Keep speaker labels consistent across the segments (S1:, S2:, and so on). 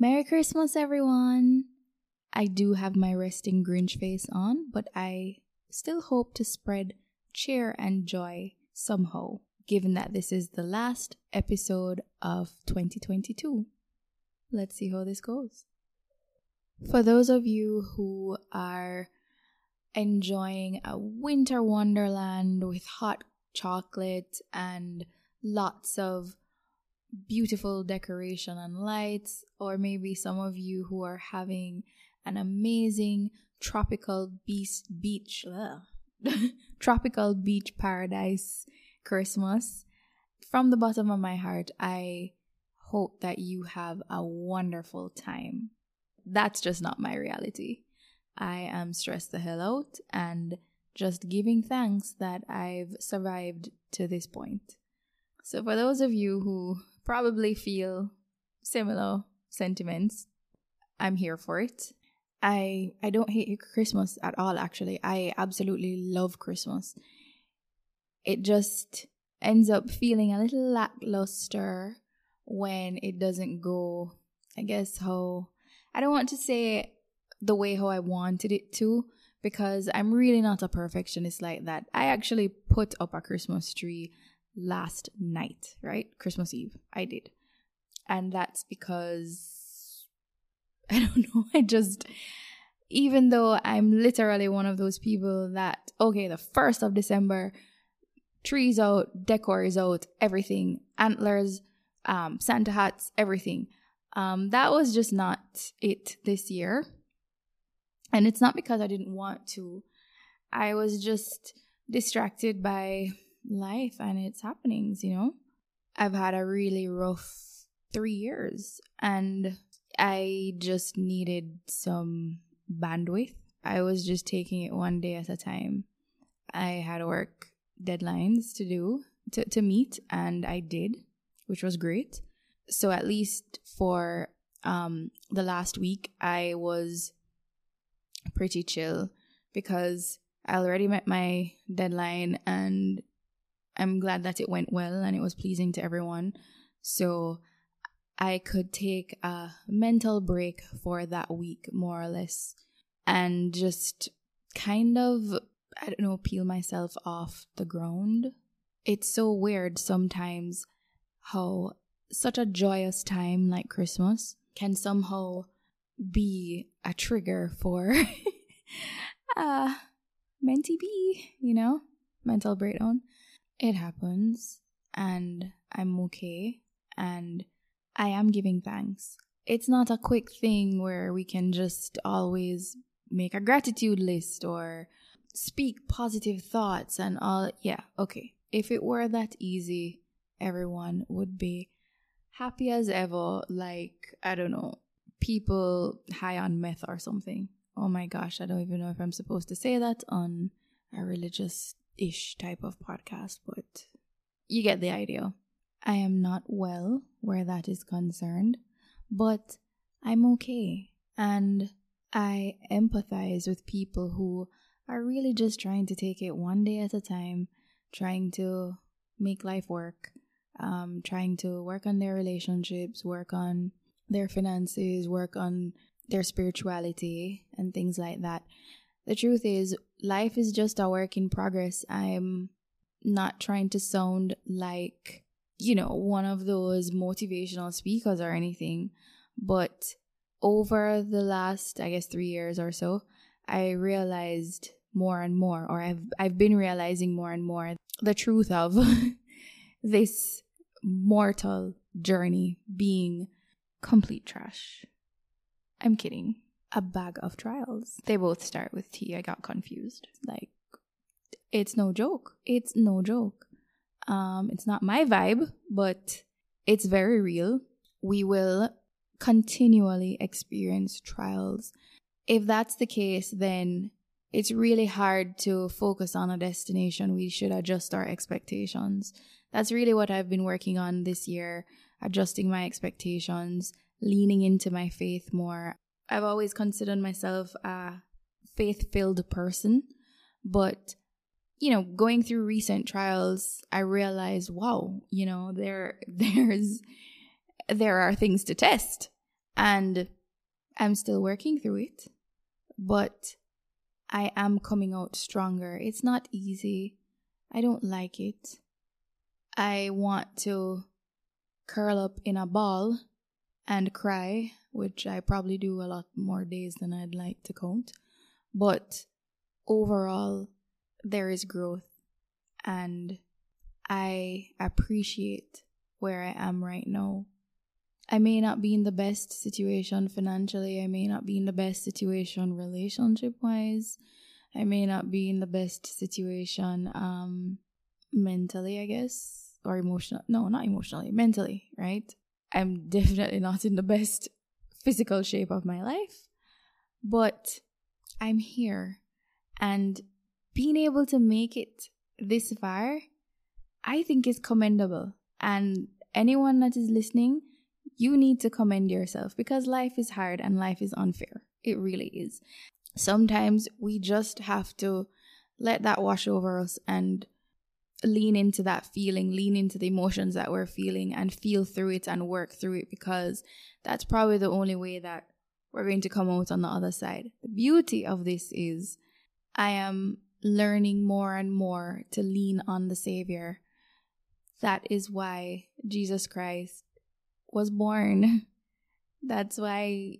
S1: Merry Christmas, everyone! I do have my resting Grinch face on, but I still hope to spread cheer and joy somehow, given that this is the last episode of 2022. Let's see how this goes. For those of you who are enjoying a winter wonderland with hot chocolate and lots of beautiful decoration and lights, or maybe some of you who are having an amazing tropical beach beach tropical beach paradise Christmas. From the bottom of my heart, I hope that you have a wonderful time. That's just not my reality. I am stressed the hell out and just giving thanks that I've survived to this point. So, for those of you who probably feel similar sentiments, I'm here for it. I I don't hate Christmas at all actually. I absolutely love Christmas. It just ends up feeling a little lackluster when it doesn't go I guess how I don't want to say the way how I wanted it to because I'm really not a perfectionist like that. I actually put up a Christmas tree last night, right? Christmas Eve. I did. And that's because I don't know. I just, even though I'm literally one of those people that, okay, the 1st of December, trees out, decor is out, everything, antlers, um, Santa hats, everything. Um, that was just not it this year. And it's not because I didn't want to. I was just distracted by life and its happenings, you know? I've had a really rough three years and I just needed some bandwidth. I was just taking it one day at a time. I had work deadlines to do, to, to meet, and I did, which was great. So at least for um, the last week, I was pretty chill because I already met my deadline and I'm glad that it went well and it was pleasing to everyone. So I could take a mental break for that week, more or less, and just kind of, I don't know, peel myself off the ground. It's so weird sometimes how such a joyous time like Christmas can somehow be a trigger for uh mentee B, you know, mental breakdown. It happens and I'm okay and I am giving thanks. It's not a quick thing where we can just always make a gratitude list or speak positive thoughts and all. Yeah, okay. If it were that easy, everyone would be happy as ever, like, I don't know, people high on meth or something. Oh my gosh, I don't even know if I'm supposed to say that on a religious ish type of podcast, but you get the idea. I am not well where that is concerned, but I'm okay. And I empathize with people who are really just trying to take it one day at a time, trying to make life work, um, trying to work on their relationships, work on their finances, work on their spirituality, and things like that. The truth is, life is just a work in progress. I'm not trying to sound like, you know, one of those motivational speakers or anything, but over the last, I guess, three years or so, I realized more and more, or I've I've been realizing more and more the truth of this mortal journey being complete trash. I'm kidding. A bag of trials. They both start with T. I got confused. Like, it's no joke. It's no joke. Um, it's not my vibe, but it's very real. We will continually experience trials. If that's the case, then it's really hard to focus on a destination. We should adjust our expectations. That's really what I've been working on this year, adjusting my expectations, leaning into my faith more. I've always considered myself a faith filled person, but you know, going through recent trials, I realized, wow, you know, there there's there are things to test. And I'm still working through it, but I am coming out stronger. It's not easy. I don't like it. I want to curl up in a ball and cry, which I probably do a lot more days than I'd like to count. But overall, there is growth, and I appreciate where I am right now. I may not be in the best situation financially. I may not be in the best situation relationship wise. I may not be in the best situation um mentally, I guess, or emotional. No, not emotionally, mentally, right? I'm definitely not in the best physical shape of my life, but I'm here and being able to make it this far, I think is commendable. And anyone that is listening, you need to commend yourself because life is hard and life is unfair. It really is. Sometimes we just have to let that wash over us and lean into that feeling, lean into the emotions that we're feeling and feel through it and work through it because that's probably the only way that we're going to come out on the other side. The beauty of this is I am learning more and more to lean on the Savior. That is why Jesus Christ was born. That's why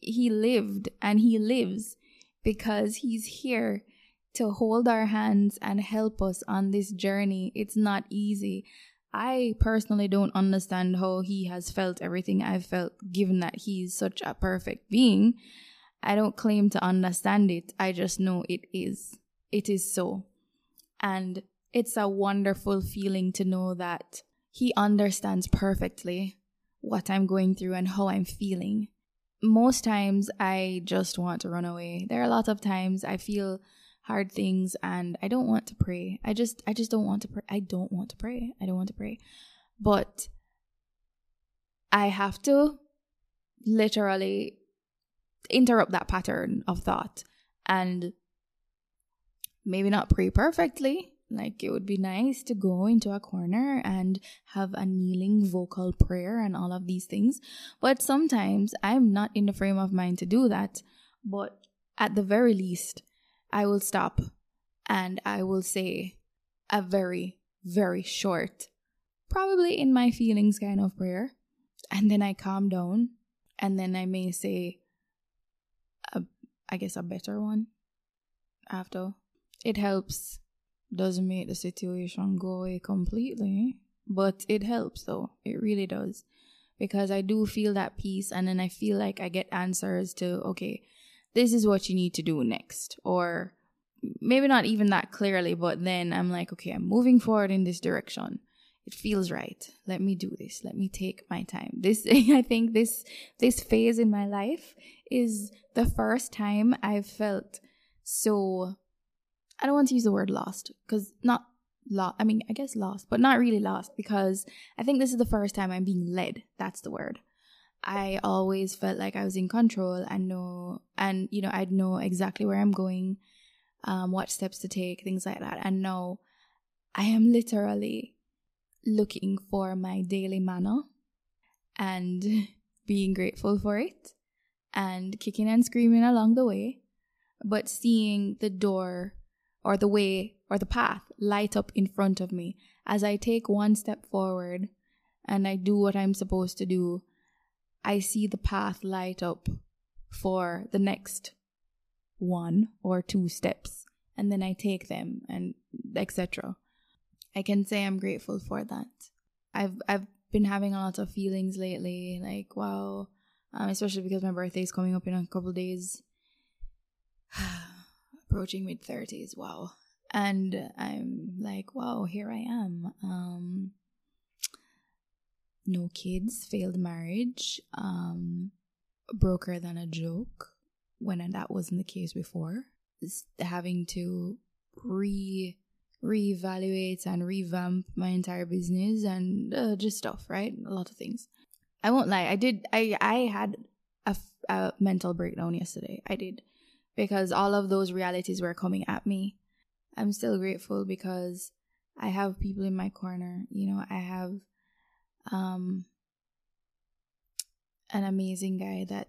S1: he lived and he lives because he's here to hold our hands and help us on this journey. It's not easy. I personally don't understand how he has felt everything I've felt, given that he's such a perfect being. I don't claim to understand it. I just know it is. It is so. And it's a wonderful feeling to know that he understands perfectly what I'm going through and how I'm feeling. Most times I just want to run away. There are a lot of times I feel hard things and I don't want to pray. I just I just don't want to pray. I don't want to pray. I don't want to pray. But I have to literally interrupt that pattern of thought and maybe not pray perfectly. Like it would be nice to go into a corner and have a kneeling vocal prayer and all of these things. But sometimes I'm not in the frame of mind to do that. But at the very least, I will stop and I will say a very, very short, probably in my feelings kind of prayer. And then I calm down and then I may say a, I guess a better one after. It helps. Doesn't make the situation go away completely, but it helps though. It really does. Because I do feel that peace and then I feel like I get answers to, okay, this is what you need to do next. Or maybe not even that clearly, but then I'm like, okay, I'm moving forward in this direction. It feels right. Let me do this. Let me take my time. This I think this this phase in my life is the first time I've felt so I don't want to use the word lost because not lost. I mean, I guess lost, but not really lost because I think this is the first time I'm being led. That's the word. I always felt like I was in control and know, and you know, I'd know exactly where I'm going, um, what steps to take, things like that. And now I am literally looking for my daily manna and being grateful for it and kicking and screaming along the way, but seeing the door or the way or the path light up in front of me as I take one step forward and I do what I'm supposed to do. I see the path light up for the next one or two steps and then I take them and etc. I can say I'm grateful for that. I've I've been having a lot of feelings lately, like wow, um, especially because my birthday is coming up in a couple days. Approaching mid thirties, wow, and I'm like, wow, here I am. Um, no kids, failed marriage, um, broker than a joke, when that wasn't the case before. Having to re reevaluate and revamp my entire business and uh, just stuff, right? A lot of things. I won't lie. I did. I I had a, a mental breakdown yesterday. I did because all of those realities were coming at me. I'm still grateful because I have people in my corner. You know, I have um an amazing guy that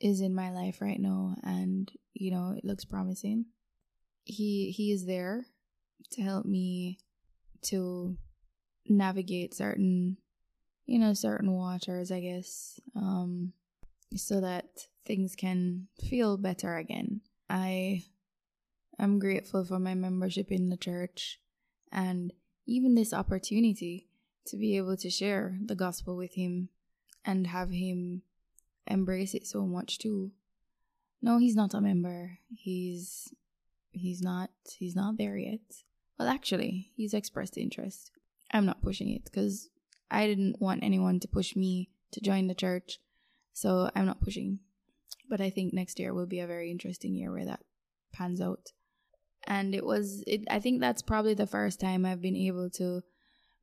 S1: is in my life right now and you know it looks promising. He he is there to help me to navigate certain you know certain waters i guess um so that things can feel better again. I am grateful for my membership in the church and even this opportunity to be able to share the gospel with him and have him embrace it so much too. No, he's not a member. He's he's not he's not there yet. Well, actually, he's expressed interest. I'm not pushing it because I didn't want anyone to push me to join the church, so I'm not pushing. But I think next year will be a very interesting year where that pans out. And it was it I think that's probably the first time I've been able to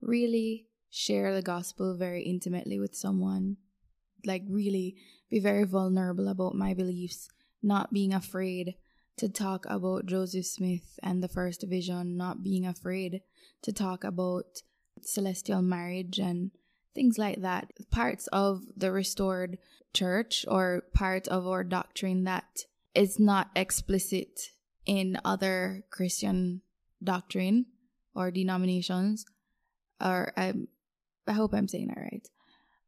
S1: really share the gospel very intimately with someone like really be very vulnerable about my beliefs, not being afraid to talk about Joseph Smith and the first vision, not being afraid to talk about celestial marriage and things like that. Parts of the restored church or part of our doctrine that is not explicit in other Christian doctrine or denominations. Or um, I hope I'm saying that right.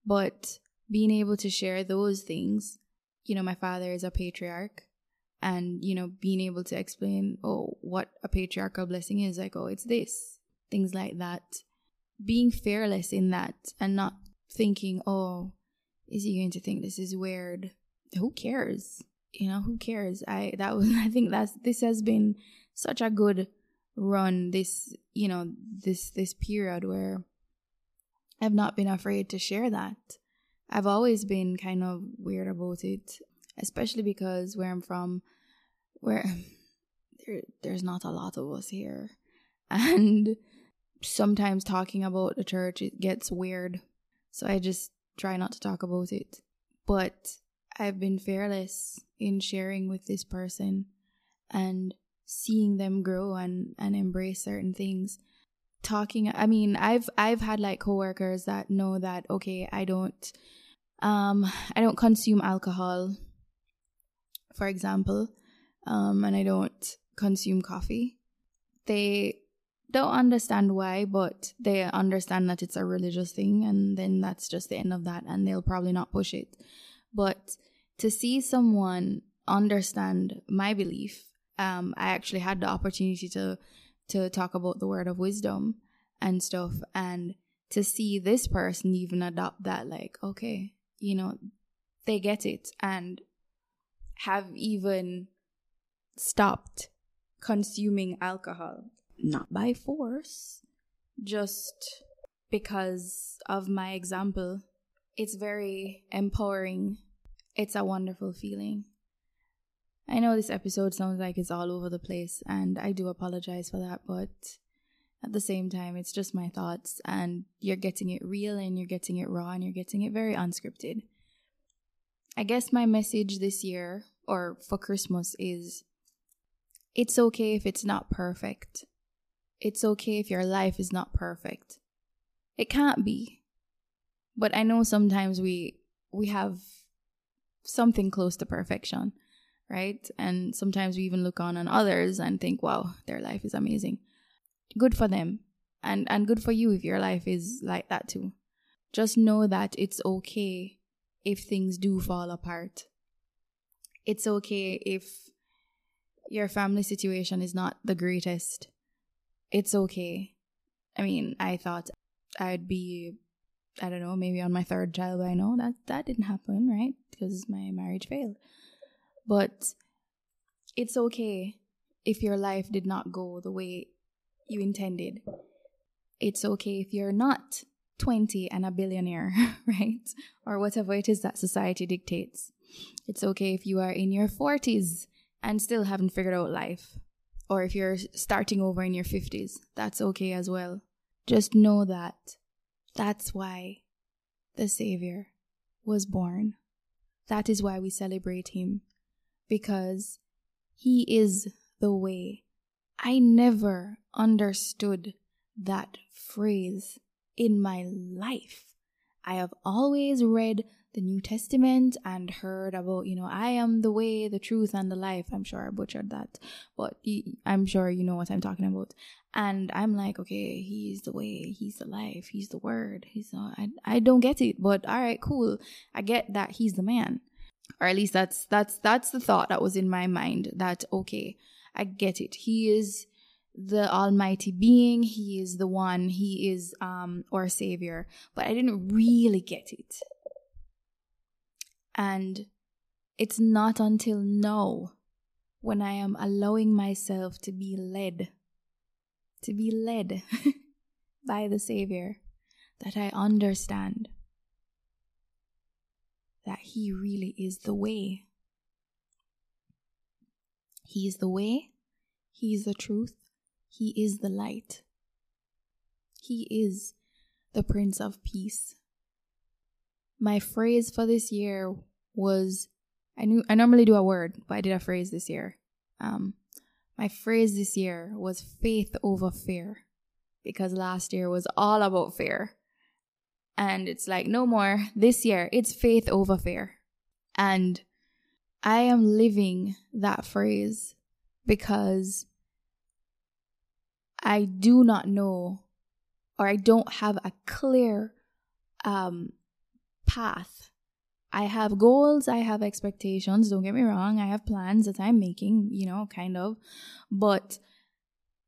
S1: But being able to share those things, you know, my father is a patriarch and, you know, being able to explain, oh, what a patriarchal blessing is, like, oh, it's this, things like that. Being fearless in that and not thinking, oh, is he going to think this is weird? Who cares? You know, who cares? I, that was, I think that's, this has been such a good run this, you know, this, this period where I've not been afraid to share that I've always been kind of weird about it, especially because where I'm from, where there, there's not a lot of us here. And sometimes talking about the church, it gets weird. So I just try not to talk about it. But I've been fearless in sharing with this person and seeing them grow and, and embrace certain things talking i mean i've i've had like coworkers that know that okay i don't um i don't consume alcohol for example um and i don't consume coffee. They don't understand why but they understand that it's a religious thing and then that's just the end of that and they'll probably not push it. But to see someone understand my belief um i actually had the opportunity to to talk about the word of wisdom and stuff and to see this person even adopt that like okay you know they get it and have even stopped consuming alcohol. Not by force just because of my example. It's very empowering. It's a wonderful feeling I know this episode sounds like it's all over the place, and I do apologize for that, but at the same time, it's just my thoughts, and you're getting it real and you're getting it raw and you're getting it very unscripted. I guess my message this year or for Christmas is it's okay if it's not perfect. It's okay if your life is not perfect. It can't be. But I know sometimes we we have something close to perfection right? And sometimes we even look on on others and think, wow, their life is amazing. Good for them. And and good for you if your life is like that too. Just know that it's okay if things do fall apart. It's okay if your family situation is not the greatest. It's okay. I mean, I thought I'd be I don't know, maybe on my third child, but I know that that didn't happen, right? Because my marriage failed. But it's okay if your life did not go the way you intended. It's okay if you're not 20 and a billionaire, right? Or whatever it is that society dictates. It's okay if you are in your 40s and still haven't figured out life. Or if you're starting over in your 50s, that's okay as well. Just know that that's why the Savior was born. That is why we celebrate Him because He is the way. I never understood that phrase in my life. I have always read the New Testament and heard about, you know, I am the way, the truth, and the life. I'm sure I butchered that, but I'm sure you know what I'm talking about. And I'm like, okay, he's the way, he's the life, he's the word. He's I, I don't get it, but all right, cool. I get that he's the man. Or at least that's that's that's the thought that was in my mind that okay, I get it. He is the almighty being, he is the one, he is um our savior, but I didn't really get it. And it's not until now, when I am allowing myself to be led, to be led by the Savior, that I understand that He really is the way. He is the way, He is the truth, He is the light. He is the Prince of Peace my phrase for this year was I knew I normally do a word, but I did a phrase this year. Um, my phrase this year was faith over fear because last year was all about fear. And it's like, no more. This year, it's faith over fear. And I am living that phrase because I do not know or I don't have a clear um, path. I have goals, I have expectations, don't get me wrong, I have plans that I'm making, you know, kind of, but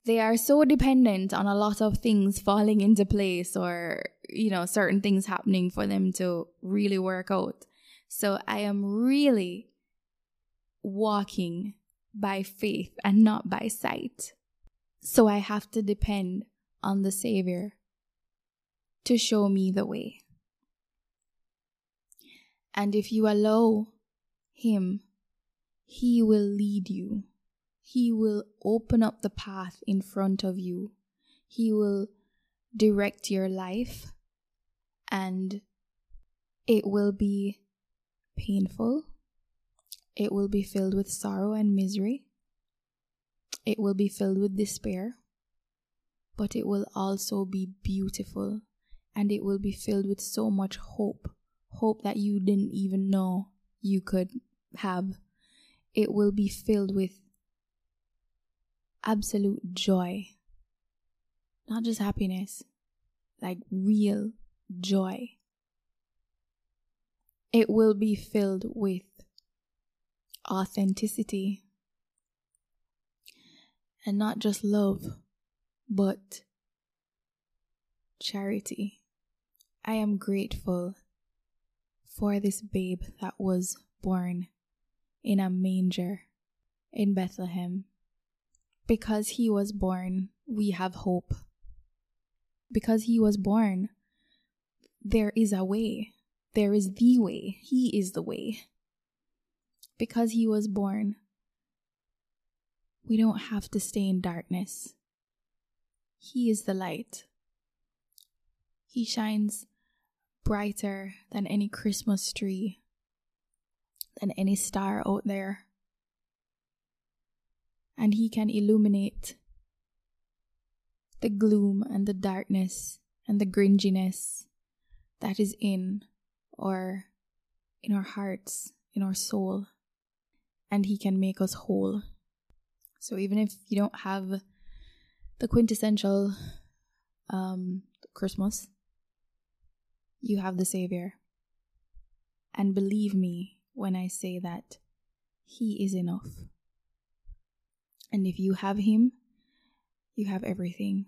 S1: they are so dependent on a lot of things falling into place or, you know, certain things happening for them to really work out. So I am really walking by faith and not by sight. So I have to depend on the Savior to show me the way. And if you allow Him, He will lead you. He will open up the path in front of you. He will direct your life and it will be painful. It will be filled with sorrow and misery. It will be filled with despair. But it will also be beautiful and it will be filled with so much hope hope that you didn't even know you could have. It will be filled with absolute joy. Not just happiness, like real joy. It will be filled with authenticity and not just love, but charity. I am grateful for this babe that was born in a manger in Bethlehem. Because he was born, we have hope. Because he was born, there is a way. There is the way. He is the way. Because he was born, we don't have to stay in darkness. He is the light. He shines brighter than any Christmas tree, than any star out there. And He can illuminate the gloom and the darkness and the gringiness that is in or in our hearts, in our soul, and He can make us whole. So even if you don't have the quintessential um, Christmas, you have the Savior. And believe me when I say that He is enough. And if you have Him, you have everything.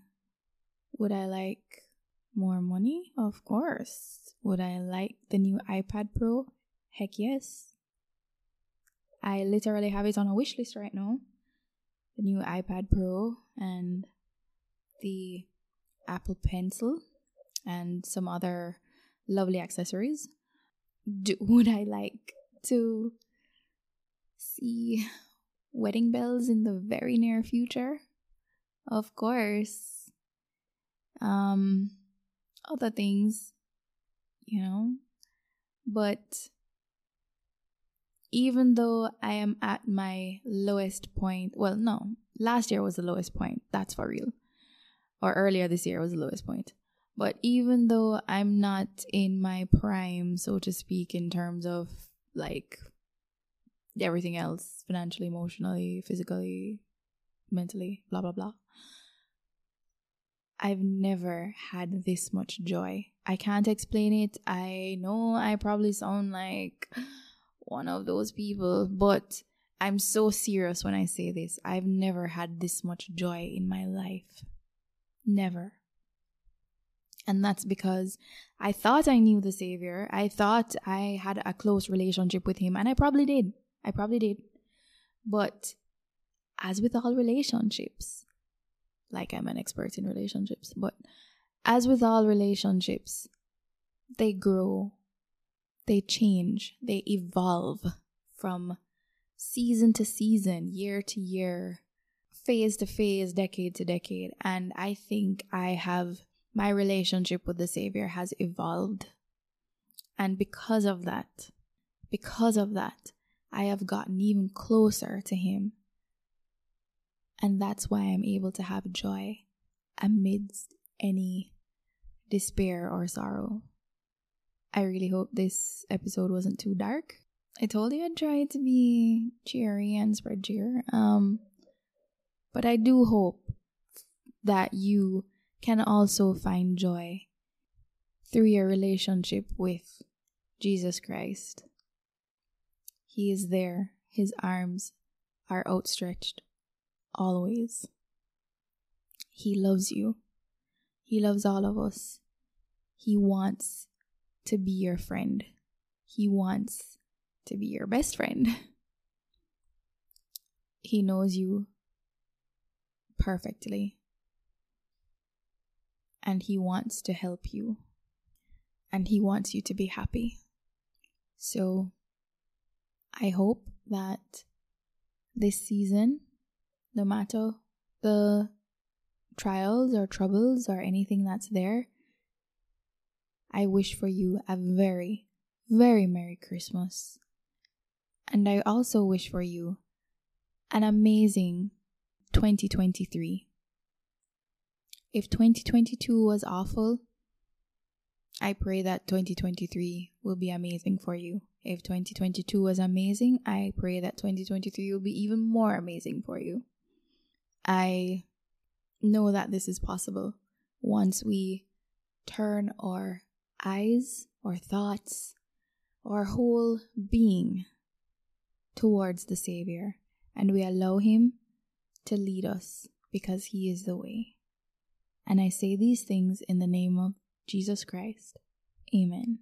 S1: Would I like more money? Of course. Would I like the new iPad Pro? Heck yes. I literally have it on a wish list right now. The new iPad Pro and the Apple Pencil and some other lovely accessories. Do, would I like to see wedding bells in the very near future? Of course. Um, other things, you know. But even though I am at my lowest point, well, no, last year was the lowest point. That's for real. Or earlier this year was the lowest point. But even though I'm not in my prime, so to speak, in terms of like everything else financially, emotionally, physically, mentally, blah, blah, blah. I've never had this much joy. I can't explain it. I know I probably sound like one of those people, but I'm so serious when I say this. I've never had this much joy in my life. Never. And that's because I thought I knew the Savior. I thought I had a close relationship with Him, and I probably did. I probably did. But as with all relationships, like I'm an expert in relationships, but as with all relationships, they grow, they change, they evolve from season to season, year to year, phase to phase, decade to decade. And I think I have my relationship with the Savior has evolved. And because of that, because of that, I have gotten even closer to Him. And that's why I'm able to have joy amidst any despair or sorrow. I really hope this episode wasn't too dark. I told you I'd try to be cheery and spread cheer. Um, but I do hope that you can also find joy through your relationship with Jesus Christ. He is there, His arms are outstretched always. He loves you, He loves all of us. He wants to be your friend, He wants to be your best friend. He knows you perfectly. And He wants to help you. And He wants you to be happy. So I hope that this season, no matter the trials or troubles or anything that's there, I wish for you a very, very Merry Christmas. And I also wish for you an amazing 2023. If 2022 was awful, I pray that 2023 will be amazing for you. If 2022 was amazing, I pray that 2023 will be even more amazing for you. I know that this is possible once we turn our eyes, our thoughts, our whole being towards the Savior and we allow Him to lead us because He is the way. And I say these things in the name of Jesus Christ. Amen.